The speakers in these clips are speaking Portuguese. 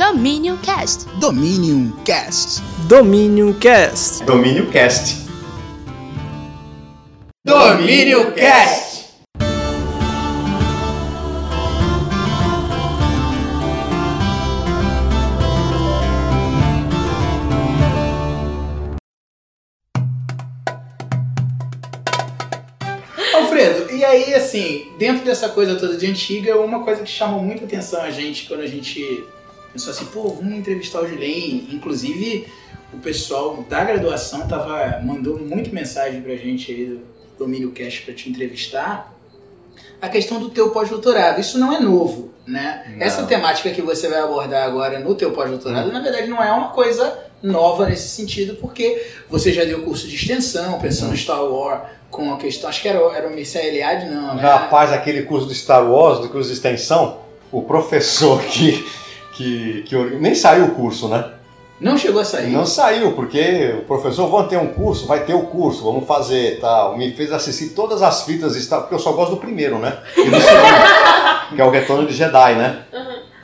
Dominion Cast. Dominion Cast. Dominion Cast. Domínio Cast. Domínio Cast. Alfredo, e aí assim, dentro dessa coisa toda de antiga, uma coisa que chamou muita atenção a gente quando a gente pensou assim, pô, vamos entrevistar o Julen. Inclusive, o pessoal da graduação tava mandou muita mensagem pra gente aí do Domínio Cast pra te entrevistar. A questão do teu pós-doutorado, isso não é novo, né? Não. Essa temática que você vai abordar agora no teu pós-doutorado, na verdade, não é uma coisa nova nesse sentido, porque você já deu curso de extensão, pensando no Star Wars, com a questão, acho que era, o- era o Mircea Eliade, não, né? Rapaz, aquele curso do Star Wars, do curso de extensão, o professor que, que, que nem saiu o curso, né? Não chegou a sair. Não saiu, porque o professor, vamos ter um curso, vai ter o curso, vamos fazer tal. Me fez assistir todas as fitas de porque eu só gosto do primeiro, né? E do segundo, que é o Retorno de Jedi, né?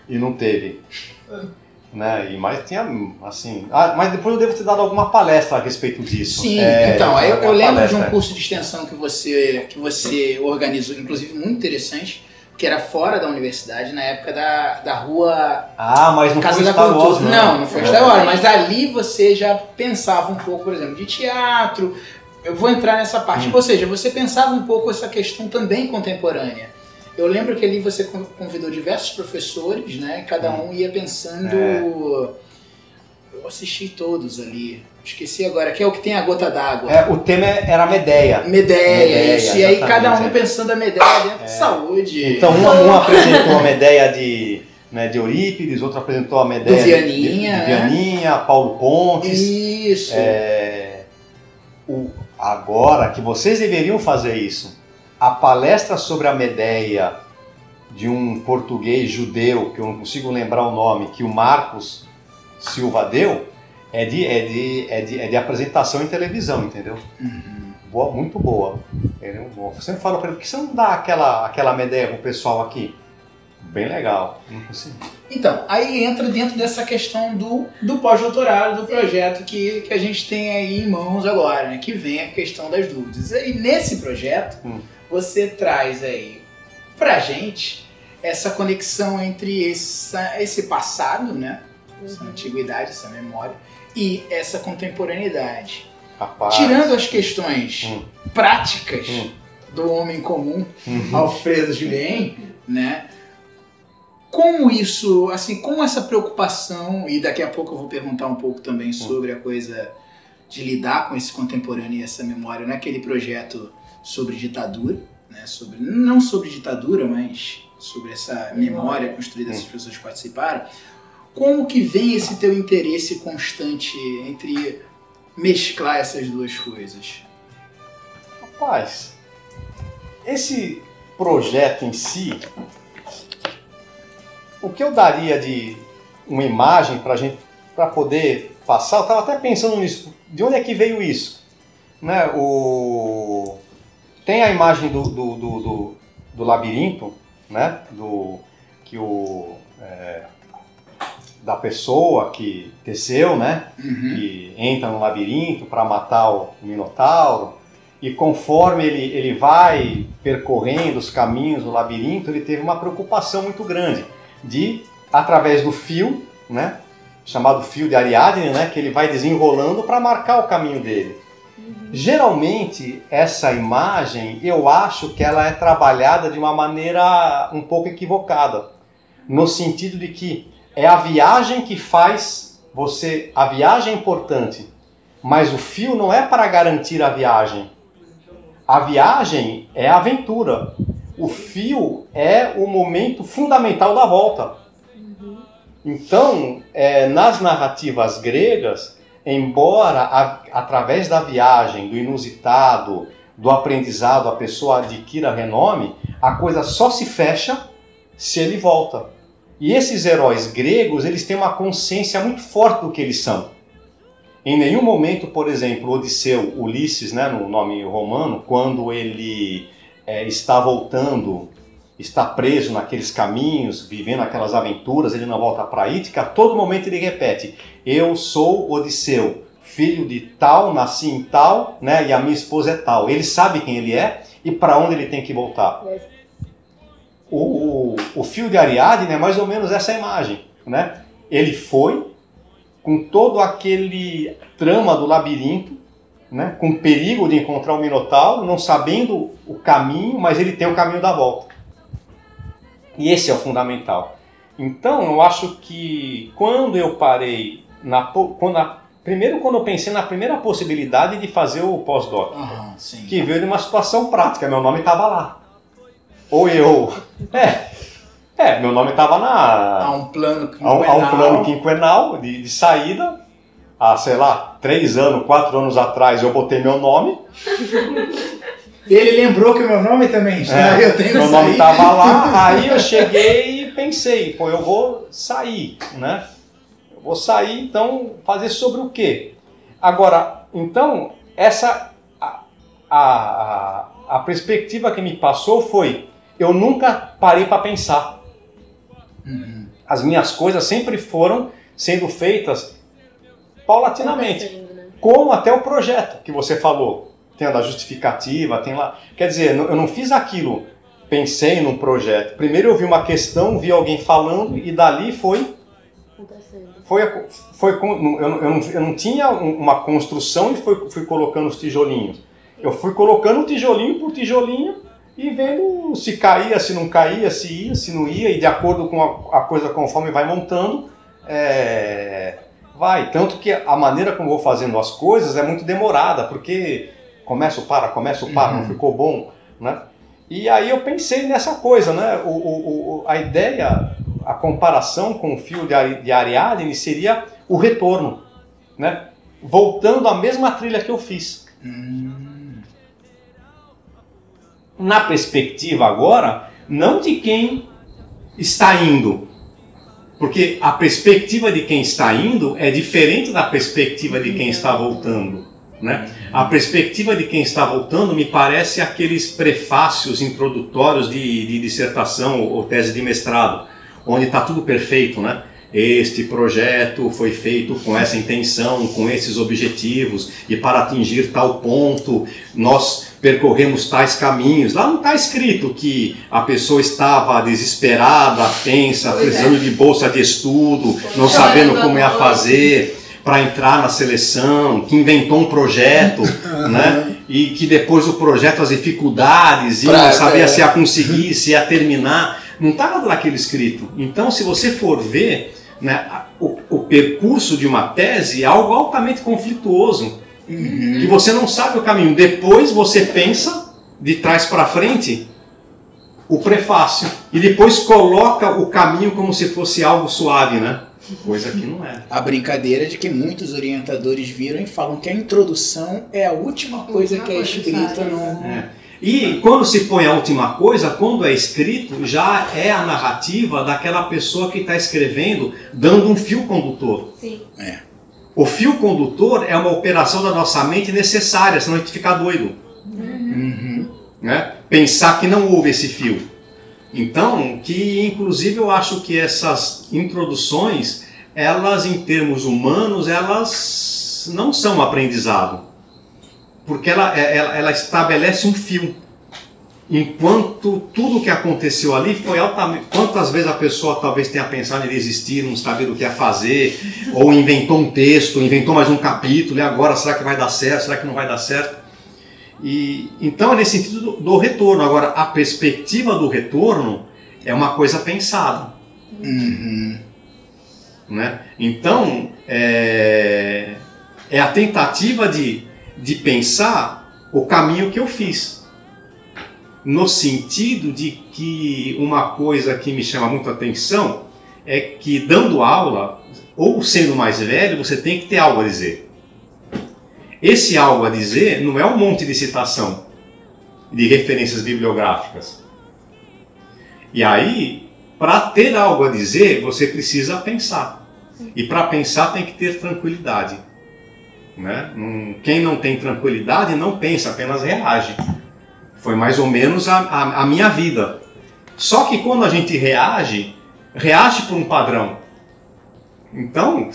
E não teve. Né? E, mas tinha, assim... Ah, mas depois eu devo ter dado alguma palestra a respeito disso. Sim, É, então, eu, eu lembro de palestra, um é. curso de extensão que você, que você organizou, inclusive muito interessante, que era fora da universidade, na época da, da rua Ah, mas não Casa foi da Star Cultura. Wars, não. não, não foi É. Star Wars, mas ali você já pensava um pouco, por exemplo, de teatro. Eu vou entrar nessa parte. Hum. Ou seja, você pensava um pouco essa questão também contemporânea. Eu lembro que ali você con- convidou diversos professores, né? Cada um ia pensando. É. Eu assisti todos ali. Esqueci agora, que é o que tem a gota d'água. É, o tema era a Medeia. Medeia, Medeia, isso. E aí cada um é. pensando a Medeia dentro de saúde. Então, um, um apresentou a Medeia de, né, de Eurípides, outro apresentou a Medeia Do de- de, Vianinha, de, né? Vianinha, Paulo Pontes. Isso. É, o, agora que vocês deveriam fazer isso, a palestra sobre a Medeia de um português judeu, que eu não consigo lembrar o nome, que o Marcos Silva deu, é de, é de, é de, é de apresentação em televisão, entendeu? Uhum. Boa, muito boa. Ele é bom. Você me fala pra ele, por que você não dá aquela, aquela Medeia pro pessoal aqui? Bem legal. Não consegui. Então, aí entra dentro dessa questão do, do pós-doutorado, do projeto que, que a gente tem aí em mãos agora, né? Que vem a questão das dúvidas. E nesse projeto, Hum. você traz aí pra gente essa conexão entre essa, esse passado, né? Essa antiguidade, essa memória, e essa contemporaneidade. Rapaz. Tirando as questões Hum. práticas Hum. do homem comum, Uhum. Alfredo Julien, né? Como isso, assim, como essa preocupação, e daqui a pouco eu vou perguntar um pouco também sobre a coisa de lidar com esse contemporâneo e essa memória naquele projeto sobre ditadura, né? Sobre, não sobre ditadura, mas sobre essa memória construída dessas pessoas que participaram. Como que vem esse teu interesse constante entre mesclar essas duas coisas? Rapaz, esse projeto em si, o que eu daria de uma imagem para gente, para poder passar, eu estava até pensando nisso. De onde é que veio isso? Né? O tem a imagem do, do, do, do, do labirinto, né? Do que o é, da pessoa que desceu, né? Uhum. que entra no labirinto para matar o Minotauro, e conforme ele, ele vai percorrendo os caminhos do labirinto, ele teve uma preocupação muito grande de, através do fio, né, chamado fio de Ariadne, né, que ele vai desenrolando para marcar o caminho dele. Geralmente, essa imagem, eu acho que ela é trabalhada de uma maneira um pouco equivocada, no sentido de que é a viagem que faz você. A viagem é importante, mas o fio não é para garantir a viagem. A viagem é a aventura. O fio é o momento fundamental da volta. Então, é, nas narrativas gregas, embora a- através da viagem, do inusitado, do aprendizado, a pessoa adquira renome, a coisa só se fecha se ele volta. E esses heróis gregos, eles têm uma consciência muito forte do que eles são. Em nenhum momento, por exemplo, Odisseu, Ulisses, né, no nome romano, quando ele é, está voltando está preso naqueles caminhos, vivendo aquelas aventuras, ele não volta para Ítica, a todo momento ele repete: Eu sou Odisseu, filho de tal, nasci em tal, né, e a minha esposa é tal. Ele sabe quem ele é e para onde ele tem que voltar. O, o, o fio de Ariadne é mais ou menos essa imagem. Né? Ele foi com todo aquele trama do labirinto, né, com perigo de encontrar o Minotauro, não sabendo o caminho, mas ele tem o caminho da volta. E esse é o fundamental. Então, eu acho que quando eu parei, na, quando a, primeiro quando eu pensei na primeira possibilidade de fazer o pós-doc, Aham, que veio de uma situação prática, meu nome estava lá. Ou eu... É, é meu nome estava na... Há um plano Há um, há um quinquenal. plano quinquenal de, de saída. Há, sei lá, três anos, quatro anos atrás eu botei meu nome. Ele lembrou que o meu nome também está. É, eu tenho meu nome aí. estava lá, aí eu cheguei e pensei, pô, eu vou sair, né? Eu vou sair, então, fazer sobre o quê? Agora, então, essa a, a, a perspectiva que me passou foi, eu nunca parei para pensar. Uhum. As minhas coisas sempre foram sendo feitas paulatinamente. Né? como até o projeto que você falou. Tem a da justificativa, tem lá. Quer dizer, eu não fiz aquilo, pensei num projeto. Primeiro eu vi uma questão, vi alguém falando e dali foi. Foi, foi com- eu, não- eu, não, eu não tinha um- uma construção e fui, fui colocando os tijolinhos. Eu fui colocando tijolinho por tijolinho e vendo se caía, se não caía, se ia, se não ia, e de acordo com a, a coisa conforme vai montando, é, vai. Tanto que a maneira como vou fazendo as coisas é muito demorada, porque começo, para, começo, para, não ficou bom, né? E aí eu pensei nessa coisa, né? O, o, o- a ideia, a comparação com o fio de, de Ariadne seria o retorno, né? Voltando à mesma trilha que eu fiz. Hum, Na perspectiva agora, não de quem está indo, porque a perspectiva de quem está indo é diferente da perspectiva de quem está voltando. Né? A perspectiva de quem está voltando me parece aqueles prefácios introdutórios de, de dissertação ou tese de mestrado, onde está tudo perfeito, né? Este projeto foi feito com essa intenção, com esses objetivos, e para atingir tal ponto nós percorremos tais caminhos. Lá não está escrito que a pessoa estava desesperada, tensa, Pois é. precisando de bolsa de estudo, não sabendo como ia fazer para entrar na seleção, que inventou um projeto, né? E que depois o projeto, as dificuldades, e não sabia se ia conseguir, se ia terminar. Não está nada naquele escrito. Então, se você for ver, né, o, o percurso de uma tese é algo altamente conflituoso, uhum. que você não sabe o caminho. Depois você pensa de trás para frente o prefácio e depois coloca o caminho como se fosse algo suave, né? Coisa que não é. A brincadeira de que muitos orientadores viram e falam que a introdução é a última coisa que é escrita no. É. E quando se põe a última coisa, quando é escrito, já é a narrativa daquela pessoa que está escrevendo, dando um fio condutor. Sim. O fio condutor é uma operação da nossa mente necessária, senão a gente fica doido. Uhum. Né? Pensar que não houve esse fio. Então, que inclusive eu acho que essas introduções, elas em termos humanos, elas não são um aprendizado. Porque ela, é- ela, ela estabelece um fio. Enquanto tudo que aconteceu ali foi altamente. Quantas vezes a pessoa talvez tenha pensado em desistir, não sabia do que ia fazer, ou inventou um texto, inventou mais um capítulo, e agora será que vai dar certo, será que não vai dar certo? E, então é nesse sentido do, do retorno. Agora, a perspectiva do retorno é uma coisa pensada. Uhum. Né? Então, é, é a tentativa de, de pensar o caminho que eu fiz. No sentido de que uma coisa que me chama muito a atenção é que, dando aula, ou sendo mais velho, você tem que ter algo a dizer. Esse algo a dizer não é um monte de citação, de referências bibliográficas. E aí, para ter algo a dizer, você precisa pensar. E para pensar tem que ter tranquilidade. Né? Quem não tem tranquilidade não pensa, apenas reage. Foi mais ou menos a, a- a minha vida. Só que quando a gente reage, reage por um padrão. Então,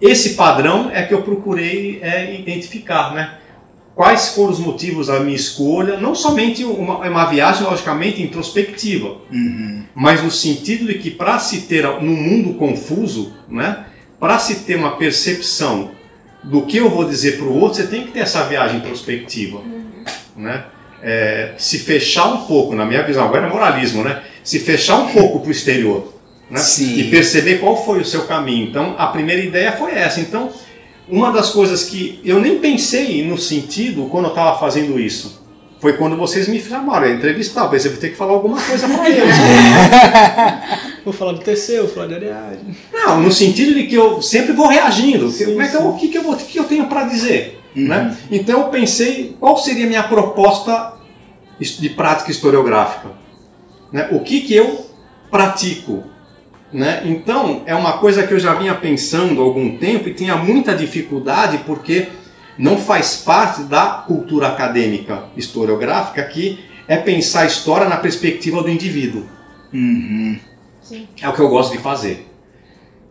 esse padrão é que eu procurei é, identificar, né? Quais foram os motivos da minha escolha? Não somente uma, uma viagem, logicamente, introspectiva, Uhum. mas no sentido de que para se ter num mundo confuso, né? Para se ter uma percepção do que eu vou dizer para o outro, você tem que ter essa viagem introspectiva, né? É, se fechar um pouco, na minha visão, agora é moralismo, né? Se fechar um pouco para o exterior, né? E perceber qual foi o seu caminho. Então, a primeira ideia foi essa. Então, uma das coisas que eu nem pensei no sentido quando eu estava fazendo isso foi quando vocês me chamaram a entrevistar. Eu pensei, vou ter que falar alguma coisa para eles. Vou falar do TC, vou falar de Ariadne. Não, no sentido de que eu sempre vou reagindo. Sim, Como é que eu, sim. o que, que, eu, vou- que eu tenho para dizer? Uhum. Né? Então eu pensei qual seria a minha proposta de prática historiográfica. Né? O que, que eu pratico? Né? Então é uma coisa que eu já vinha pensando há algum tempo e tinha muita dificuldade porque não faz parte da cultura acadêmica historiográfica que é pensar a história na perspectiva do indivíduo. Uhum. Sim. É o que eu gosto de fazer.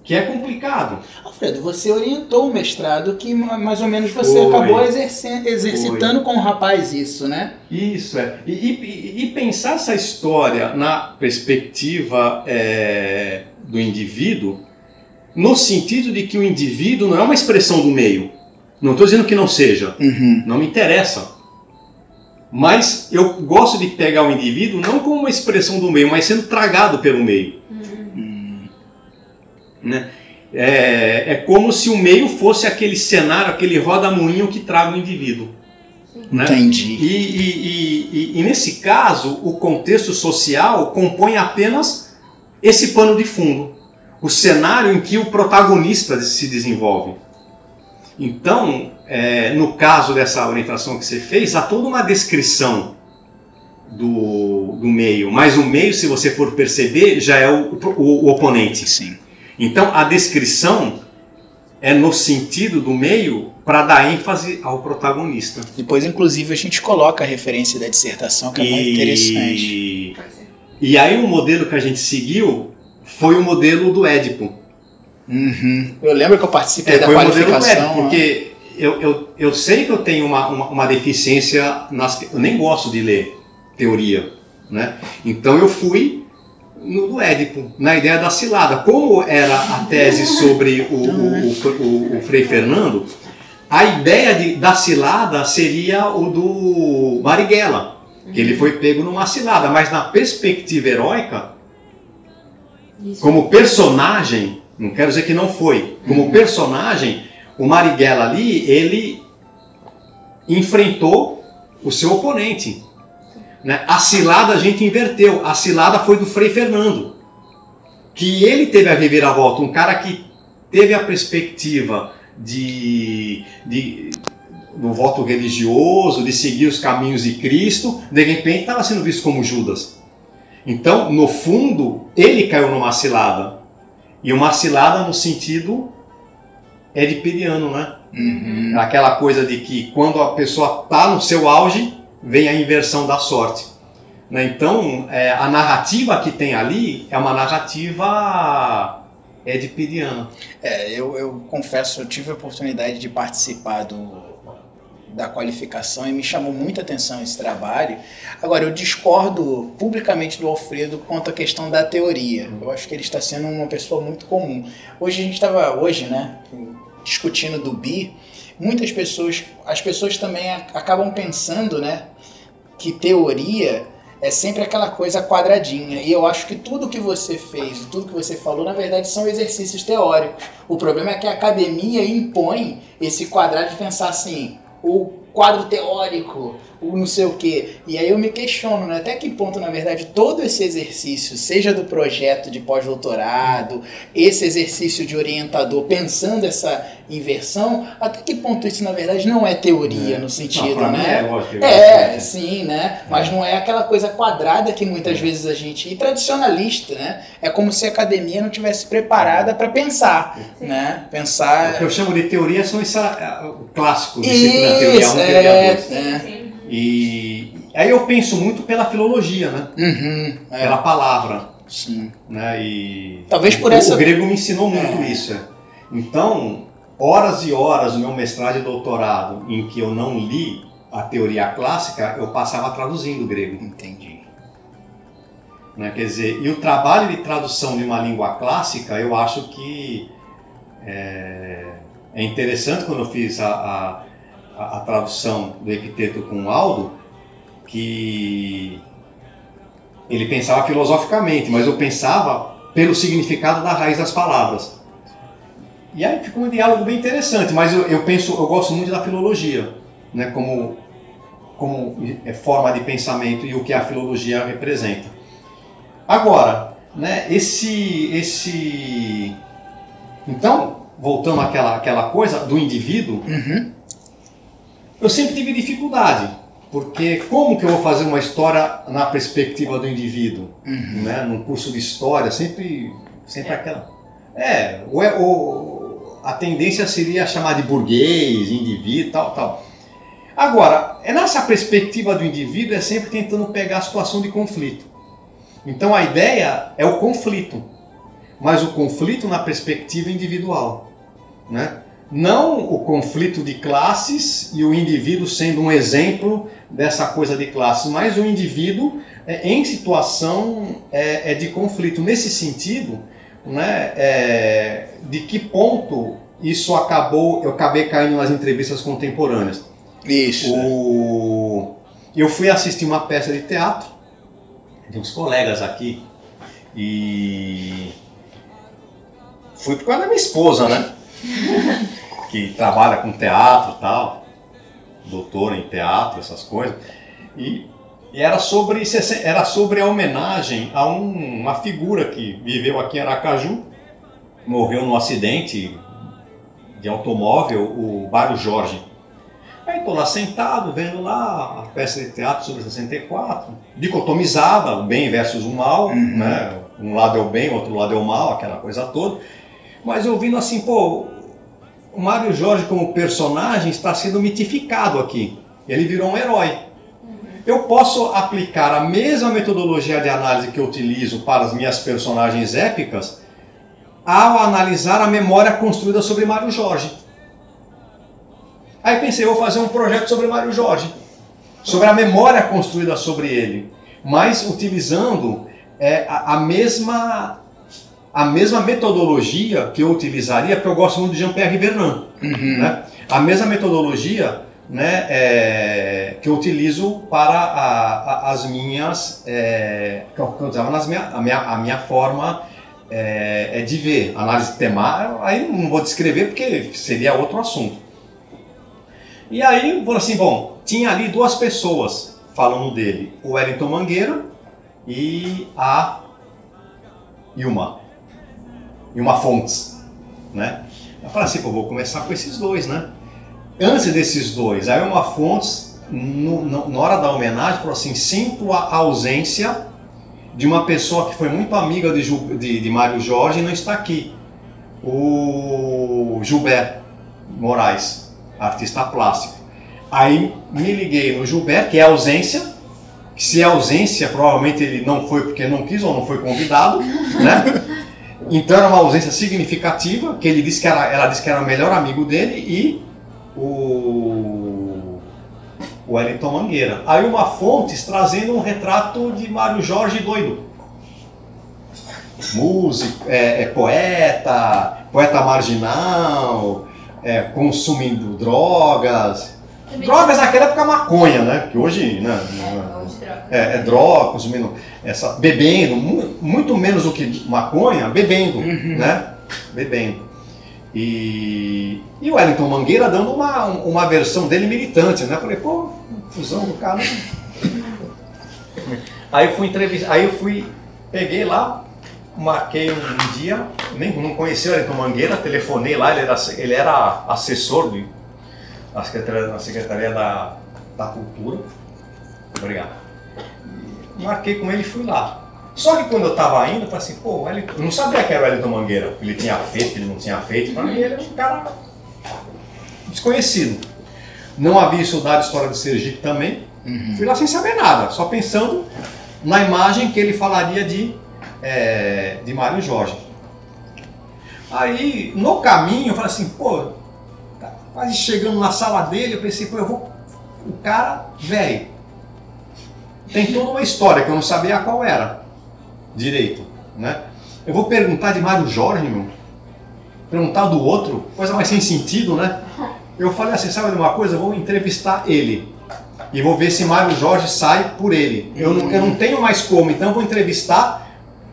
Que é complicado. Alfredo, você orientou o mestrado que ma- mais ou menos você Foi. acabou exercitando com o rapaz isso, né? Isso é. E, e- e pensar essa história na perspectiva é, do indivíduo, no sentido de que o indivíduo não é uma expressão do meio. Não estou dizendo que não seja, Uhum. não me interessa. Mas eu gosto de pegar o indivíduo não como uma expressão do meio, mas sendo tragado pelo meio. Né? É, é como se o meio fosse aquele cenário, aquele roda-moinho que traga o indivíduo. Né? Entendi. E, e- e- e- nesse caso, o contexto social compõe apenas esse pano de fundo, o cenário em que o protagonista se desenvolve. Então, é, no caso dessa orientação que você fez, há toda uma descrição do, do meio, mas o meio, se você for perceber, já é o, o- o oponente. Sim. Então, a descrição é no sentido do meio para dar ênfase ao protagonista. Depois, inclusive, a gente coloca a referência da dissertação, que é muito interessante. E, aí o modelo que a gente seguiu foi o modelo do Édipo. Uhum. Eu lembro que eu participei É, da foi o modelo do qualificação. Édipo, porque eu, eu, eu sei que eu tenho uma, uma, uma deficiência, nas, eu nem gosto de ler teoria, né? Então eu fui no do Édipo, na ideia da cilada. Como era a tese sobre o, o, o, o- o Frei Fernando, a ideia de, da cilada seria o do Marighella, que ele foi pego numa cilada, mas na perspectiva heróica, Isso. como personagem, não quero dizer que não foi, como personagem, o Marighella ali, ele enfrentou o seu oponente. Né? A cilada a gente inverteu, a cilada foi do Frei Fernando, que ele teve a reviravolta, um cara que teve a perspectiva de, de do voto religioso, de seguir os caminhos de Cristo, de repente estava sendo visto como Judas. Então, no fundo, ele caiu numa cilada. E uma cilada no sentido ediperiano, né? Uhum. Aquela coisa de que quando a pessoa está no seu auge, vem a inversão da sorte. Né? Então, é, a narrativa que tem ali é uma narrativa ediperiana. É, eu, eu confesso, eu tive a oportunidade de participar do, da qualificação e me chamou muita atenção esse trabalho. Agora, eu discordo publicamente do Alfredo quanto à questão da teoria. Eu acho que ele está sendo uma pessoa muito comum. Hoje a gente estava, hoje, né, discutindo do bi, muitas pessoas, as pessoas também acabam pensando, né, que teoria é sempre aquela coisa quadradinha. E eu acho que tudo que você fez, tudo que você falou, na verdade, são exercícios teóricos. O problema é que a academia impõe esse quadrado de pensar assim, o quadro teórico, o não sei o quê. E aí eu me questiono, né? Até que ponto, na verdade, todo esse exercício, seja do projeto de pós-doutorado, esse exercício de orientador, pensando essa inversão, até que ponto isso, na verdade, não é teoria no sentido, Não, né? é lógico, É, sim, né? Mas não é aquela coisa quadrada que muitas vezes a gente. E tradicionalista, né? É como se a academia não tivesse preparada para pensar, né? O Pensar. que eu chamo de teoria são essa, o clássico, teoria Isso, 1, teoria é, 2. é. E, aí eu penso muito pela filologia, né? Uhum, é, Pela palavra, sim. né? E Talvez por o, essa- o grego me ensinou muito É. isso. é. Então, horas e horas no meu mestrado e doutorado em que eu não li a teoria clássica, eu passava traduzindo o grego. Entendi. Né? Quer dizer, e o trabalho de tradução de uma língua clássica, eu acho que é, é interessante quando eu fiz a, a, a- a tradução do epiteto com Aldo, que ele pensava filosoficamente, mas eu pensava pelo significado da raiz das palavras. E aí ficou um diálogo bem interessante, mas eu, eu penso, eu gosto muito da filologia, né, como, como é, forma de pensamento e o que a filologia representa. Agora, né, esse, esse, então, voltando àquela, àquela coisa do indivíduo, Uhum. Eu sempre tive dificuldade, porque como que eu vou fazer uma história na perspectiva do indivíduo, né? Num curso de história, sempre, sempre aquela. É, ou é ou a tendência seria chamar de burguês, indivíduo, tal, tal. Agora, é nessa perspectiva do indivíduo é sempre tentando pegar a situação de conflito. Então a ideia é o conflito, mas o conflito na perspectiva individual, né? Não o conflito de classes e o indivíduo sendo um exemplo dessa coisa de classes, mas o indivíduo é, em situação é, é de conflito. Nesse sentido, né, é, de que ponto isso acabou, eu acabei caindo nas entrevistas contemporâneas. Isso. O... Eu fui assistir uma peça de teatro de uns colegas aqui e fui por causa da minha esposa, né? que trabalha com teatro e tal, doutora em teatro, essas coisas. E, e era, sobre, era sobre a homenagem a um- uma figura que viveu aqui em Aracaju, morreu num acidente de automóvel, o Mário Jorge. Aí estou lá sentado, vendo lá a peça de teatro sobre 64, dicotomizada, o bem versus o mal, Uhum. né? Um lado é o bem, outro lado é o mal, aquela coisa toda. Mas eu vindo assim, pô, o Mário Jorge como personagem está sendo mitificado aqui. Ele virou um herói. Eu posso aplicar a mesma metodologia de análise que eu utilizo para as minhas personagens épicas ao analisar a memória construída sobre Mário Jorge. Aí pensei, vou fazer um projeto sobre Mário Jorge, sobre a memória construída sobre ele, mas utilizando é, a, a mesma a mesma metodologia que eu utilizaria, porque eu gosto muito de Jean-Pierre Vernant, Uhum. né? A mesma metodologia né, é, que eu utilizo para a- a- as minhas, é, que eu, que eu usava nas minha, a, minha, a minha forma é, é de ver, análise temática, aí não vou descrever porque seria outro assunto. E aí, assim, bom, tinha ali duas pessoas falando dele, o Wellington Mangueira e a Ilma, Ilma Fontes, né? Eu falei assim, pô, vou começar com esses dois, né? Antes desses dois, a Ilma Fontes, no- no- na hora da homenagem, falou assim, sinto a ausência de uma pessoa que foi muito amiga de, Ju- de, de Mário Jorge e não está aqui. O Gilberto Moraes, artista plástico. Aí me liguei no Gilberto, que é ausência, que se é ausência, provavelmente ele não foi porque não quis ou não foi convidado, né? Então era uma ausência significativa, que ele disse que era, ela disse que era o melhor amigo dele e o, o Wellington Mangueira. Aí uma Fontes trazendo um retrato de Mário Jorge doido. Músico, é, é poeta, poeta marginal, é, consumindo drogas. Também Drogas naquela época maconha, né? Que hoje, né? É, droga. é, é droga, consumindo, essa, bebendo, mu- muito menos do que maconha, bebendo, né? Bebendo. E, e o Wellington Mangueira dando uma, uma versão dele militante, né? Falei, pô, fusão do cara. Aí eu fui entrevistar, aí eu fui, peguei lá, marquei um dia, nem não conhecia o Wellington Mangueira, telefonei lá, ele era, ele era assessor do, da Secretaria, Secretaria da, da Cultura. Obrigado. Marquei com ele e fui lá. Só que quando eu tava indo, eu falei assim, pô, Wellington, eu não sabia que era o Wellington Mangueira, que ele tinha feito, que ele não tinha feito. Pra mim ele era um cara desconhecido. Não havia estudado história de Sergipe também, Uhum. Fui lá sem saber nada, só pensando na imagem que ele falaria de, é, de Mário Jorge. Aí, no caminho, eu falei assim, pô, tá quase chegando na sala dele, eu pensei, pô, eu vou. O cara, velho, tem toda uma história que eu não sabia qual era direito, né? Eu vou perguntar de Mário Jorge, meu. Perguntar do outro, coisa mais sem sentido, né? Eu falei assim, sabe de uma coisa? Eu vou entrevistar ele. E vou ver se Mário Jorge sai por ele. Eu não, eu não tenho mais como, então vou entrevistar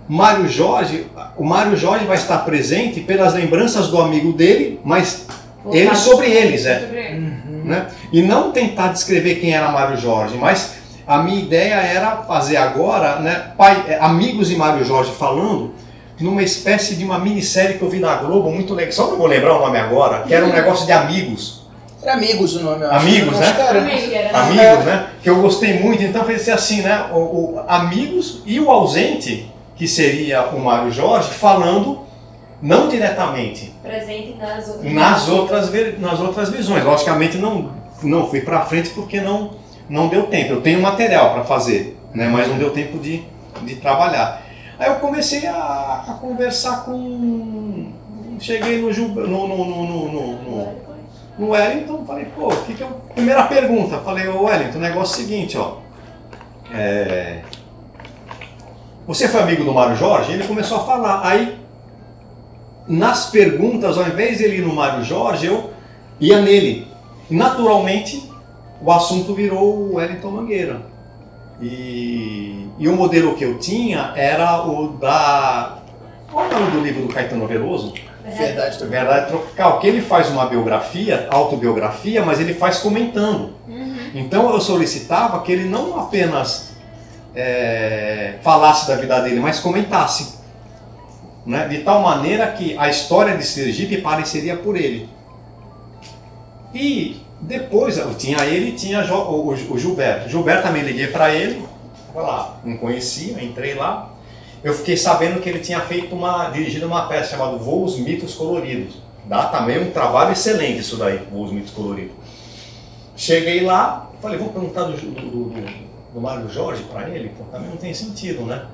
Mário Jorge. O Mário Jorge vai estar presente pelas lembranças do amigo dele, mas ele sobre eles, é. Sobre ele. né? E não tentar descrever quem era Mário Jorge, mas a minha ideia era fazer agora, né, pai, é, amigos de Mário Jorge falando, numa espécie de uma minissérie que eu vi na Globo, muito legal, só não vou lembrar o nome agora, que era um negócio de amigos, Era Amigos o nome, eu acho. Amigos, né? que era. Era amigos, né, que eu gostei muito, então fez assim, né, o, o amigos e o ausente, que seria o Mário Jorge, falando não diretamente, presente nas outras. nas outras, nas outras visões. Logicamente não, não fui para frente porque não, não deu tempo. Eu tenho material para fazer, né, mas não deu tempo de, de trabalhar. Aí eu comecei a, a conversar com. Cheguei no, no, no, no, no, no, Wellington, falei, pô, que que eu. Primeira pergunta, falei, ô Wellington, o negócio é o seguinte, ó. É, Você foi amigo do Mário Jorge? Ele começou a falar. Aí nas perguntas, ao invés de ele ir no Mário Jorge, eu ia nele. Naturalmente, o assunto virou o Wellington Mangueira. E, e o modelo que eu tinha era o da. Qual é o nome do livro do Caetano Veloso? Verdade também. Verdade Tropical, que ele faz uma biografia, autobiografia, mas ele faz comentando. Uhum. Então eu solicitava que ele não apenas é, falasse da vida dele, mas comentasse. Né? De tal maneira que a história de Sergipe pareceria por ele. E depois eu tinha ele e tinha o, Gilberto. Gilberto também liguei para ele, foi lá, não conhecia, entrei lá. Eu fiquei sabendo que ele tinha feito uma, dirigido uma peça chamada Voos Mitos Coloridos. Dá também um trabalho excelente isso daí, Voos Mitos Coloridos. Cheguei lá, falei, vou perguntar do, do, do, do- Mário Jorge para ele, pô, também não tem sentido, né?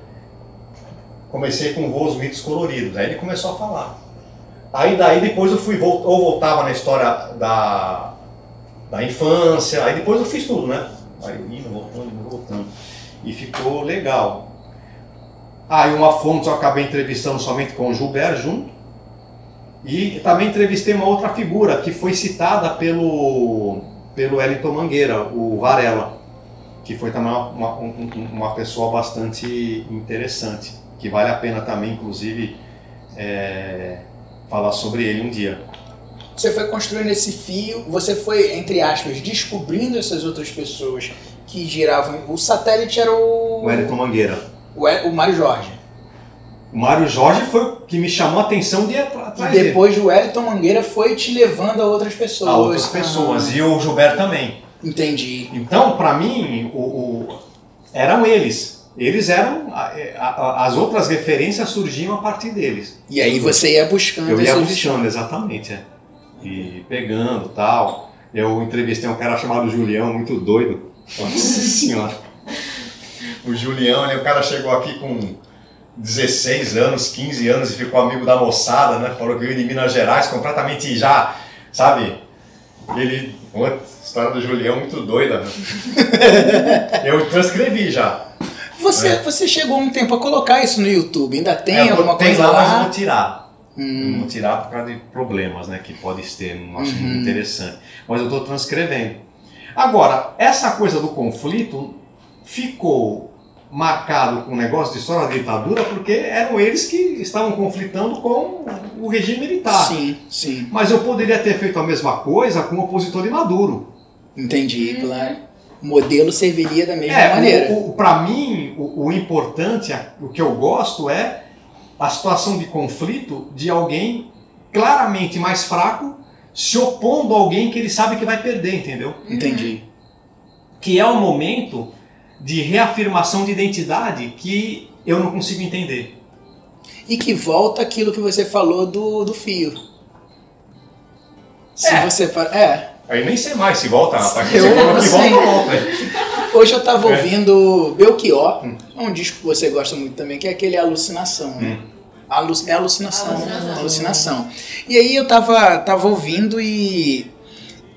Comecei com voos mitos coloridos, aí ele começou a falar. Aí daí depois eu fui, ou voltava na história da, da infância, aí depois eu fiz tudo, né? Aí indo, voltando, voltando. E ficou legal. Aí uma fonte eu acabei entrevistando somente com o Gilberto junto. E também entrevistei uma outra figura que foi citada pelo, pelo Wellington Mangueira, o Varela, que foi também uma, uma, um- um- uma pessoa bastante interessante, que vale a pena também, inclusive, é, falar sobre ele um dia. Você foi construindo esse fio, você foi, entre aspas, descobrindo essas outras pessoas que giravam. O satélite era o. O Wellington Mangueira. o, E- o Mário Jorge. O Mário Jorge foi o que me chamou a atenção de E atrás dele. depois o Wellington Mangueira foi te levando a outras pessoas. a outras pessoas. Ah, E o Gilberto também. entendi. Então, para mim, o, o- eram eles. Eles eram. a- a- as outras referências surgiam a partir deles. E aí você ia buscando Eu ia buscando, exatamente. É. E pegando tal. Eu entrevistei um cara chamado Julião, muito doido. Nossa senhora. O Julião, ele, o cara chegou aqui com 16 anos, 15 anos e ficou amigo da moçada, né? Falou que veio de Minas Gerais, completamente já, sabe? Ele. Pô, história do Julião muito doida. né? Eu transcrevi já. Você, É. você chegou um tempo a colocar isso no YouTube, ainda tem É, alguma coisa lá, lá? mas eu vou tirar. Hum, vou tirar por causa de problemas, né? Que pode ter, não acho Uhum. muito interessante. Mas eu estou transcrevendo. Agora, essa coisa do conflito ficou marcado com o negócio de história da ditadura porque eram eles que estavam conflitando com o regime militar. sim, sim. Mas eu poderia ter feito a mesma coisa com o opositor de Maduro. Entendi, claro. O modelo serviria da mesma É, maneira. para mim, o, o importante, o que eu gosto é a situação de conflito de alguém claramente mais fraco se opondo a alguém que ele sabe que vai perder, entendeu? Entendi. Que é o momento de reafirmação de identidade que eu não consigo entender. E que volta aquilo que você falou do, do fio. Se É. você. É. Aí nem sei mais se volta, rapaz. Eu Você falou não que sei. volta, volta. Hoje eu tava ouvindo Belchior, é um disco que você gosta muito também, que é aquele Alucinação, né? Alu é alucinação, Alucinação. alucinação. E aí eu tava, tava ouvindo e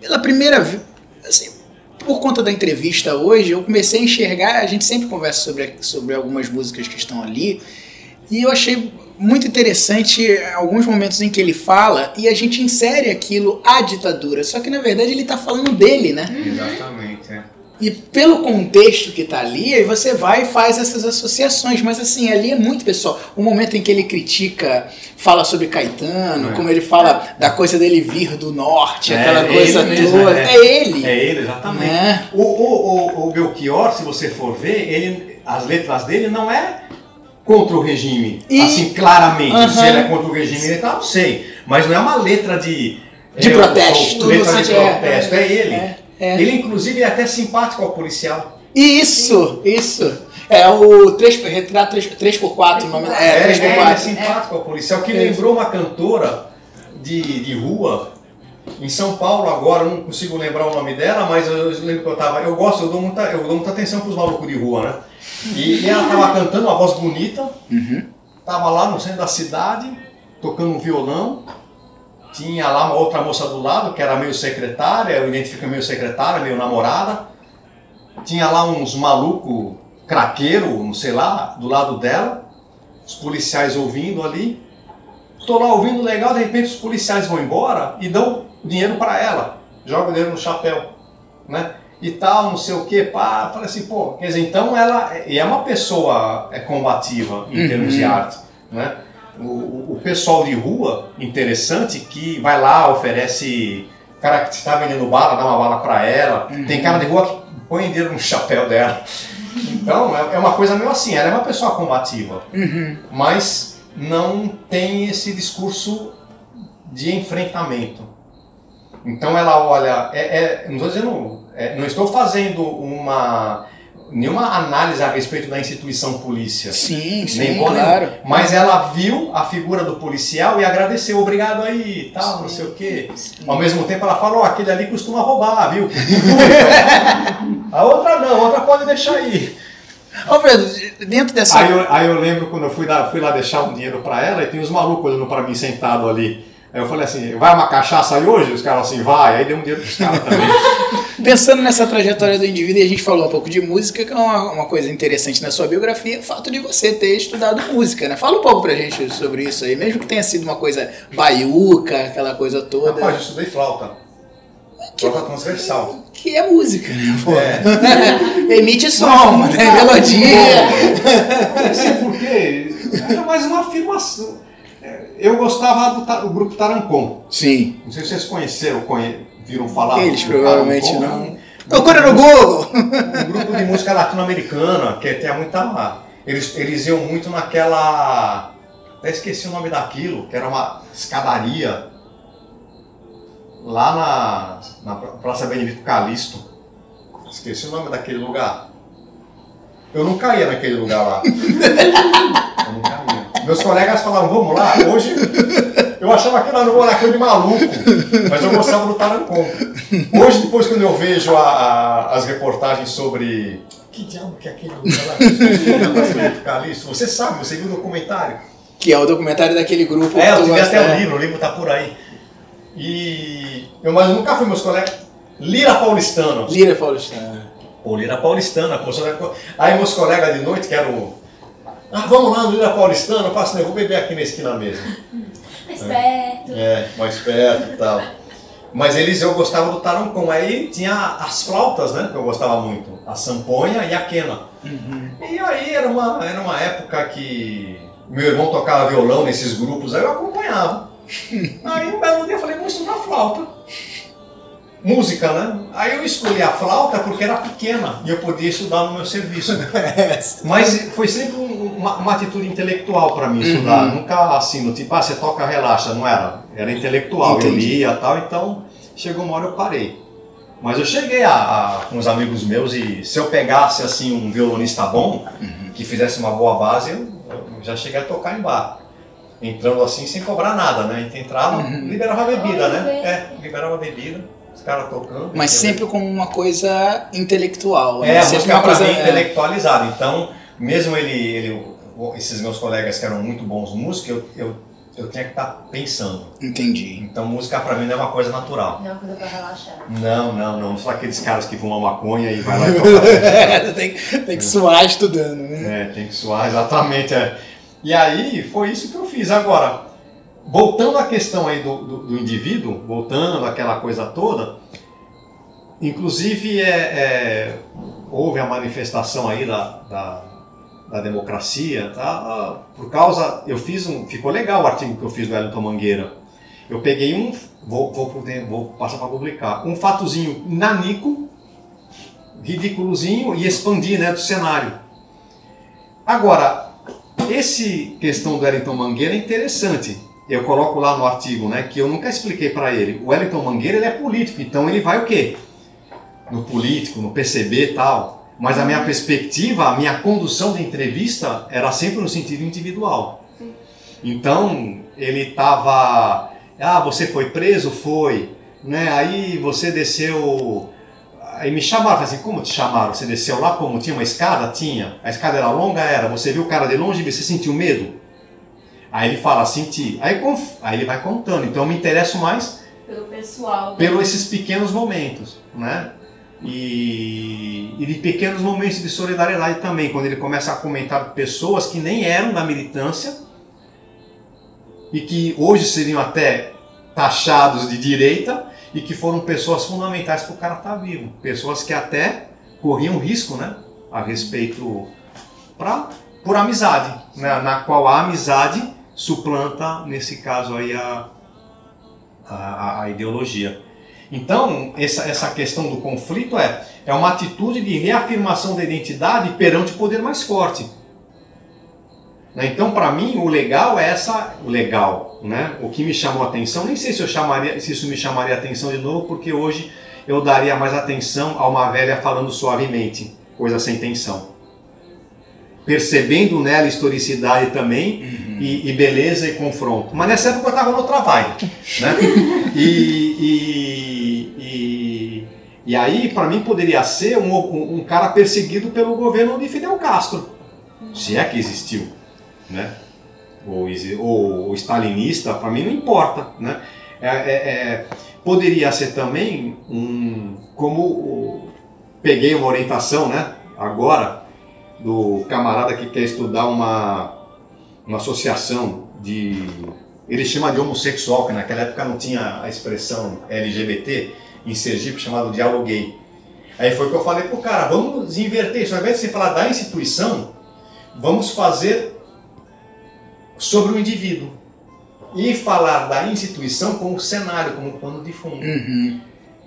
pela primeira vez, assim, por conta da entrevista hoje, eu comecei a enxergar, a gente sempre conversa sobre, sobre algumas músicas que estão ali, e eu achei muito interessante alguns momentos em que ele fala e a gente insere aquilo à ditadura, só que na verdade ele tá falando dele, né? Exatamente, é. E pelo contexto que tá ali, aí você vai e faz essas associações. Mas assim, ali é muito pessoal. O momento em que ele critica, fala sobre Caetano, É. como ele fala da coisa dele vir do norte, É, aquela é coisa mesmo, toda. é. É, ele. É ele, exatamente. Né? O, o, o, o Belchior, se você for ver, ele, as letras dele não é contra o regime, E- assim, claramente. Se ele é contra o regime militar, não sei. Mas não é uma letra de... De eu protesto, Letra de sentido- é. protesto, é, ele. É, é. Ele, inclusive, é até simpático ao policial. Isso, isso. É o 3, retrato 3, por 4 o nome É, É, 3 é, ele é 4 simpático ao policial, que lembrou uma cantora de, de rua em São Paulo agora, eu não consigo lembrar o nome dela, mas eu, eu lembro que eu tava. Eu gosto, eu dou muita, eu dou muita atenção pros malucos de rua, né? E, e ela tava cantando uma voz bonita, Uhum. tava lá no centro da cidade, tocando um violão. Tinha lá uma outra moça do lado, que era meio secretária, eu identifico meio secretária, meio namorada. Tinha lá uns malucos craqueiro, não sei lá, do lado dela. Os policiais ouvindo ali. Tô lá ouvindo legal, de repente os policiais vão embora e dão dinheiro para ela. Joga o dinheiro no chapéu, né? E tal, não sei o que, pá. Falei assim, pô, quer dizer, então ela e é uma pessoa é, combativa em Uhum. termos de arte, né? O, o- pessoal de rua, interessante, que vai lá, oferece. O cara que está vendendo bala, dá uma bala para ela. Tem cara de rua que põe dinheiro no chapéu dela. Então, é é uma coisa meio assim. Ela é uma pessoa combativa Uhum. mas não tem esse discurso de enfrentamento. Então ela olha, é, é- não estou dizendo, é, não estou fazendo uma nenhuma análise a respeito da instituição polícia, Sim, sim, nem claro. mas ela viu a figura do policial e agradeceu, obrigado aí, tal, não sei o quê. Ao mesmo tempo ela fala, ó, aquele ali costuma roubar, viu? a outra não, a outra pode deixar aí. Alfredo, dentro dessa. Aí eu, aí eu lembro quando eu fui, dar, fui lá deixar um dinheiro pra ela e tem os malucos olhando pra mim sentado ali. Aí eu falei assim, vai uma cachaça aí hoje? Os caras assim, vai. Aí deu um dinheiro pros caras também. Pensando nessa trajetória do indivíduo, e a gente falou um pouco de música, que é uma, uma coisa interessante na sua biografia, o fato de você ter estudado música, né? Fala um pouco pra gente sobre isso aí, mesmo que tenha sido uma coisa baiuca, aquela coisa toda, Rapaz, eu estudei flauta. Flauta transversal. que é música, né? Pô? É. Emite som, Mas, né? cara, melodia. Não sei porquê. Era mais uma afirmação. É, Eu gostava do, do grupo Tarancon. Sim, Não sei se vocês conheceram, conhe, viram falar. eles provavelmente não. Procura no Google! um grupo de música latino-americana, que tem muita. Eles, eles iam muito naquela. Até esqueci o nome daquilo, que era uma escadaria. Lá na, na Praça Benedito Calixto. Esqueci o nome daquele lugar. Eu não caía naquele lugar lá. Eu não caía. Meus colegas falavam, vamos lá, hoje. Eu achava que era uma coisa de maluco, mas eu gostava do Tarancon. Hoje, depois quando eu vejo a- a- as reportagens sobre. Que diabo que é aquele lugar lá? Você sabe, você viu o documentário? Que é o documentário daquele grupo. É, eu tive até o né? livro, o livro tá por aí. E. Eu, mas eu nunca fui meus colegas. Lira paulistano. Lira Paulistana. Pô, Lira paulistana, pô. Aí meus colegas de noite, que eram. Ah, vamos lá no Lira paulistana. Eu faço, né? Eu vou beber aqui na esquina mesmo. Mais perto. É, mais perto e tal. Mas eles, eu gostava do tarancon. Aí tinha as flautas, né? Que eu gostava muito. A samponha e a quena. E aí era uma, era uma época que meu irmão tocava violão nesses grupos, aí eu acompanhava. Aí um belo dia eu falei, vou estudar flauta. Música, né? Aí eu escolhi a flauta porque era pequena e eu podia estudar no meu serviço. Mas foi sempre um- uma, uma atitude intelectual para mim estudar. Nunca assim, no tipo, ah, você toca, relaxa, não era. Era intelectual, eu Entendi. lia e tal, então chegou uma hora eu parei. Mas eu cheguei a, a- com os amigos meus e se eu pegasse assim um violonista bom, que fizesse uma boa base, eu, eu já cheguei a tocar em bar. Entrando assim sem cobrar nada, né? A gente entrava, liberava a bebida, né? bem. É, liberava a bebida. Os caras tocando. Mas entendeu? sempre como uma coisa intelectual. né? É, a sempre música uma pra coisa. mim é. intelectualizada. Então, mesmo ele, ele- esses meus colegas que eram muito bons músicos, eu, eu, eu tinha que estar pensando. Entendi. Então, música pra mim não é uma coisa natural. Não é uma coisa pra relaxar. Não, não, não. Não sou aqueles caras que fumam maconha e vai lá e toca. tem, tem que suar estudando, né? É, tem que suar, exatamente. é. E aí, foi isso que eu fiz. Agora, voltando à questão aí do, do, do indivíduo, voltando àquela coisa toda, inclusive é, é, houve a manifestação aí da, da, da democracia, tá? por causa, eu fiz um, ficou legal o artigo que eu fiz do Wellington Mangueira. Eu peguei um, vou, vou, vou passar para publicar, um fatozinho nanico, ridículozinho, e expandi né, do cenário. Agora, esse questão do Wellington Mangueira é interessante. Eu coloco lá no artigo, né, que eu nunca expliquei para ele. O Wellington Mangueira ele é político, então ele vai o quê? No político, no PCB e tal. Mas a minha perspectiva, a minha condução de entrevista era sempre no sentido individual. Então, ele estava, ah, você foi preso? Foi. Né? Aí você desceu Aí me chamaram, assim, como te chamaram? Você desceu lá como? Tinha uma escada? Tinha. A escada era longa? Era. Você viu o cara de longe e você sentiu medo? Aí ele fala, senti. Aí, aí ele vai contando. Então eu me interesso mais Pelo pessoal. né? pelos esses pequenos momentos, né? E, e de pequenos momentos de solidariedade também, quando ele começa a comentar pessoas que nem eram da militância e que hoje seriam até taxados de direita e que foram pessoas fundamentais para o cara estar vivo, pessoas que até corriam risco, né, a respeito pra, por amizade, né, na qual a amizade suplanta nesse caso aí a, a, a ideologia. Então, essa, essa questão do conflito é, é uma atitude de reafirmação da identidade perante o poder mais forte. Né? Então, para mim, o legal é essa. O legal, né? O que me chamou a atenção, nem sei se, eu chamaria, se isso me chamaria a atenção de novo, porque hoje eu daria mais atenção a uma velha falando suavemente, coisa sem tensão. Percebendo nela historicidade também, e, e beleza e confronto. Mas nessa época eu estava noutra vibe. Né? E, e, e, e aí, para mim, poderia ser um, um, um cara perseguido pelo governo de Fidel Castro, se é que existiu. Né? Ou, ou, ou stalinista, para mim não importa. Né? É, é, é, poderia ser também um. Como peguei uma orientação né, agora do camarada que quer estudar uma, uma associação de. Ele chama de homossexual, que naquela época não tinha a expressão LGBT, em Sergipe chamado diálogo gay. Aí foi que eu falei pro cara, vamos inverter isso, ao invés de você falar da instituição, vamos fazer sobre o indivíduo. E falar da instituição como cenário, como pano de fundo. Uhum.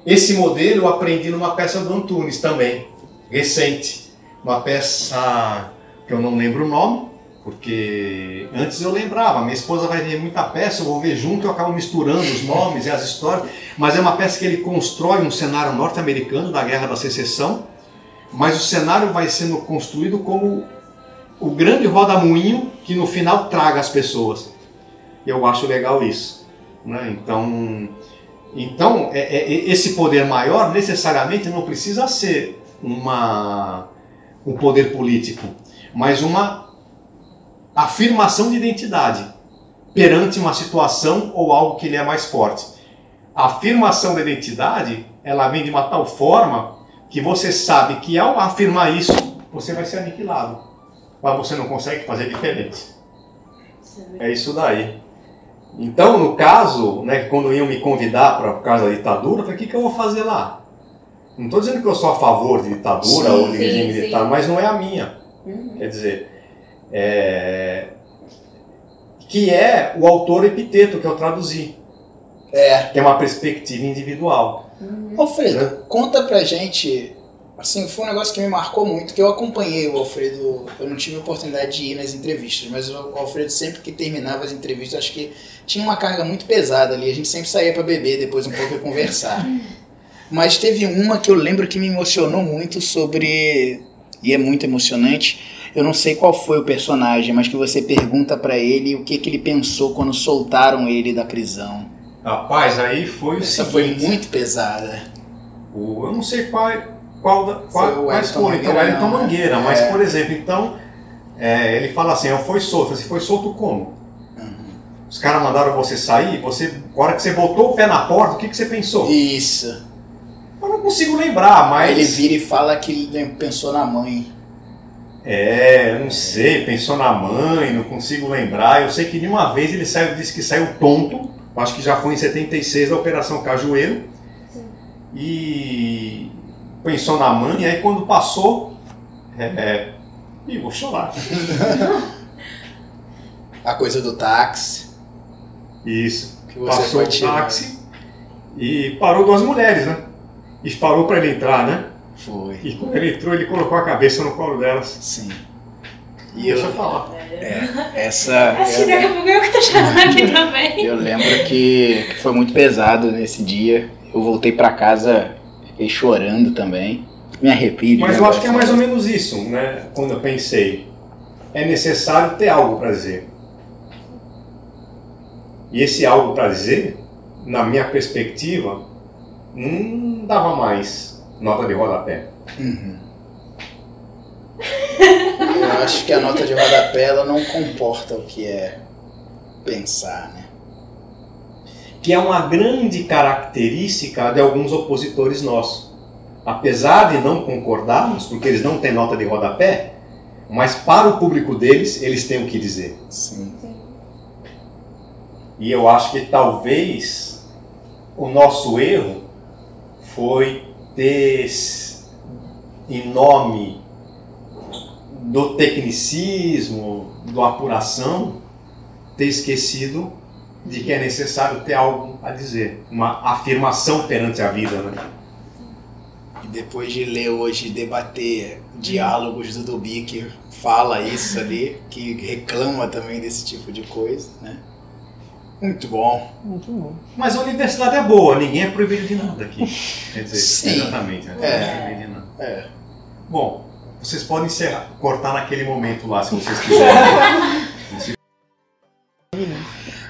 Esse modelo eu aprendi numa peça do Antunes também, recente. Uma peça que eu não lembro o nome, porque antes eu lembrava. Minha esposa vai ver muita peça, eu vou ver junto, eu acabo misturando os nomes e as histórias. Mas é uma peça que ele constrói um cenário norte-americano da Guerra da Secessão, mas o cenário vai sendo construído como o grande rodamuinho que no final traga as pessoas. Eu acho legal isso. Né? Então, então, é- é- esse poder maior necessariamente não precisa ser uma, um poder político, mas uma afirmação de identidade perante uma situação ou algo que lhe é mais forte. A afirmação da identidade, ela vem de uma tal forma que você sabe que ao afirmar isso, você vai ser aniquilado. Mas você não consegue fazer diferente. É isso daí. Então, no caso, né, quando iam me convidar para por causa da ditadura, eu falei, o que, que eu vou fazer lá? Não estou dizendo que eu sou a favor de ditadura Sim, ou de regime sim, militar, sim. mas não é a minha. Uhum. Quer dizer, é, que é o autor epiteto que eu traduzi. É. Tem uma perspectiva individual. Alfredo, conta pra gente. Assim, foi um negócio que me marcou muito, que eu acompanhei o Alfredo. Eu não tive a oportunidade de ir nas entrevistas, mas o Alfredo sempre que terminava as entrevistas, acho que tinha uma carga muito pesada ali. A gente sempre saía pra beber depois um pouco e conversar. Mas teve uma que eu lembro que me emocionou muito sobre. E é muito emocionante. Eu não sei qual foi o personagem, mas que você pergunta pra ele o que, que ele pensou quando soltaram ele da prisão. Rapaz, aí foi o Essa foi seguinte, muito pesada. o- eu não sei qual, qual, qual Foi o quais foram, então o Wellington né? Mangueira, mas É. por exemplo, então, é, ele fala assim, eu fui solto, você foi solto como? Uhum. Os caras mandaram você sair, você, a hora que você botou o pé na porta, o que, que você pensou? Isso. Eu não consigo lembrar, mas... Ele vira e fala que ele pensou na mãe. É, não sei, pensou na mãe, não consigo lembrar. Eu sei que de uma vez ele saiu, disse que saiu tonto, acho que já foi em 76 da Operação Cajueiro. E pensou na mãe, e aí quando passou, é, é, ih, vou chorar. A coisa do táxi. Isso. Que você Passou foi o táxi e parou duas mulheres, né? E parou para ele entrar, né? Foi. E quando ele entrou, ele colocou a cabeça no colo delas. Sim. E Deixa eu falar. essa. Acho que eu- daqui a pouco eu que tô chorando aqui também. Eu lembro que, foi muito pesado nesse dia. Eu voltei pra casa, fiquei chorando também. Me arrepio. Mas eu acho que é mais ou menos isso, né? Quando eu pensei, é necessário ter algo para dizer. E esse algo para dizer, na minha perspectiva, não dava mais nota de rodapé. Uhum. Eu acho que a nota de rodapé ela não comporta o que é pensar, né? Que é uma grande característica de alguns opositores nossos. Apesar de não concordarmos, porque eles não têm nota de rodapé, mas para o público deles, eles têm o que dizer. Sim. E eu acho que talvez o nosso erro foi ter, em nome do tecnicismo, do apuração, ter esquecido de que é necessário ter algo a dizer, uma afirmação perante a vida, né? E depois de ler hoje, debater diálogos do Dubi que fala isso ali, que reclama também desse tipo de coisa, né? Muito bom. Muito bom. Mas a universidade é boa, ninguém é proibido de nada aqui. Quer dizer, Sim. exatamente, ninguém É. é proibido de nada. É. Bom, vocês podem encerrar, cortar naquele momento lá, se vocês quiserem.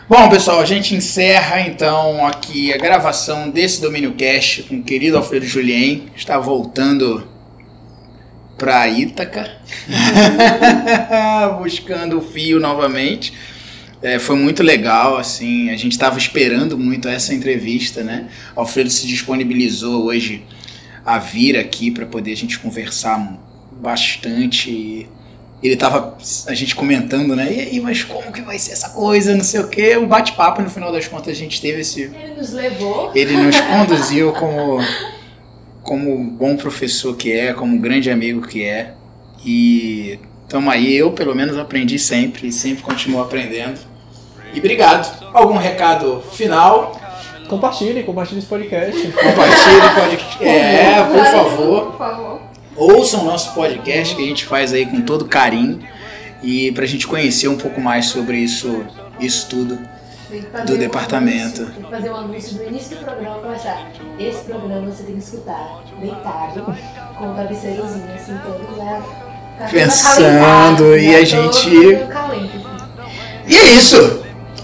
Bom, pessoal, a gente encerra então aqui a gravação desse Domínio Cast com o querido Alfredo Julien. Está voltando para Ítaca, buscando o fio novamente. É, foi muito legal, assim, a gente estava esperando muito essa entrevista, né? Alfredo se disponibilizou hoje a vir aqui para poder a gente conversar bastante. e Ele tava a gente comentando, né? E aí, mas como que vai ser essa coisa, não sei o quê. Um bate-papo, no final das contas, a gente teve esse. Ele nos levou. Ele nos conduziu como, como bom professor que é, como grande amigo que é. E tamo aí, eu pelo menos aprendi sempre e sempre continuo aprendendo. E obrigado. Algum recado final? Compartilhe, compartilhe esse podcast. Compartilhe, pode. É, por favor. Por favor. ouçam o nosso podcast que a gente faz aí com todo carinho e pra gente conhecer um pouco mais sobre isso, isso tudo. Do um departamento. anúncio, Tem que fazer um anúncio do início do programa começar. Esse programa você tem que escutar deitado, com o travesseirozinho, assim, todo, né? Com a cama Pensando, e né? a Todo gente- calento, assim. E é isso!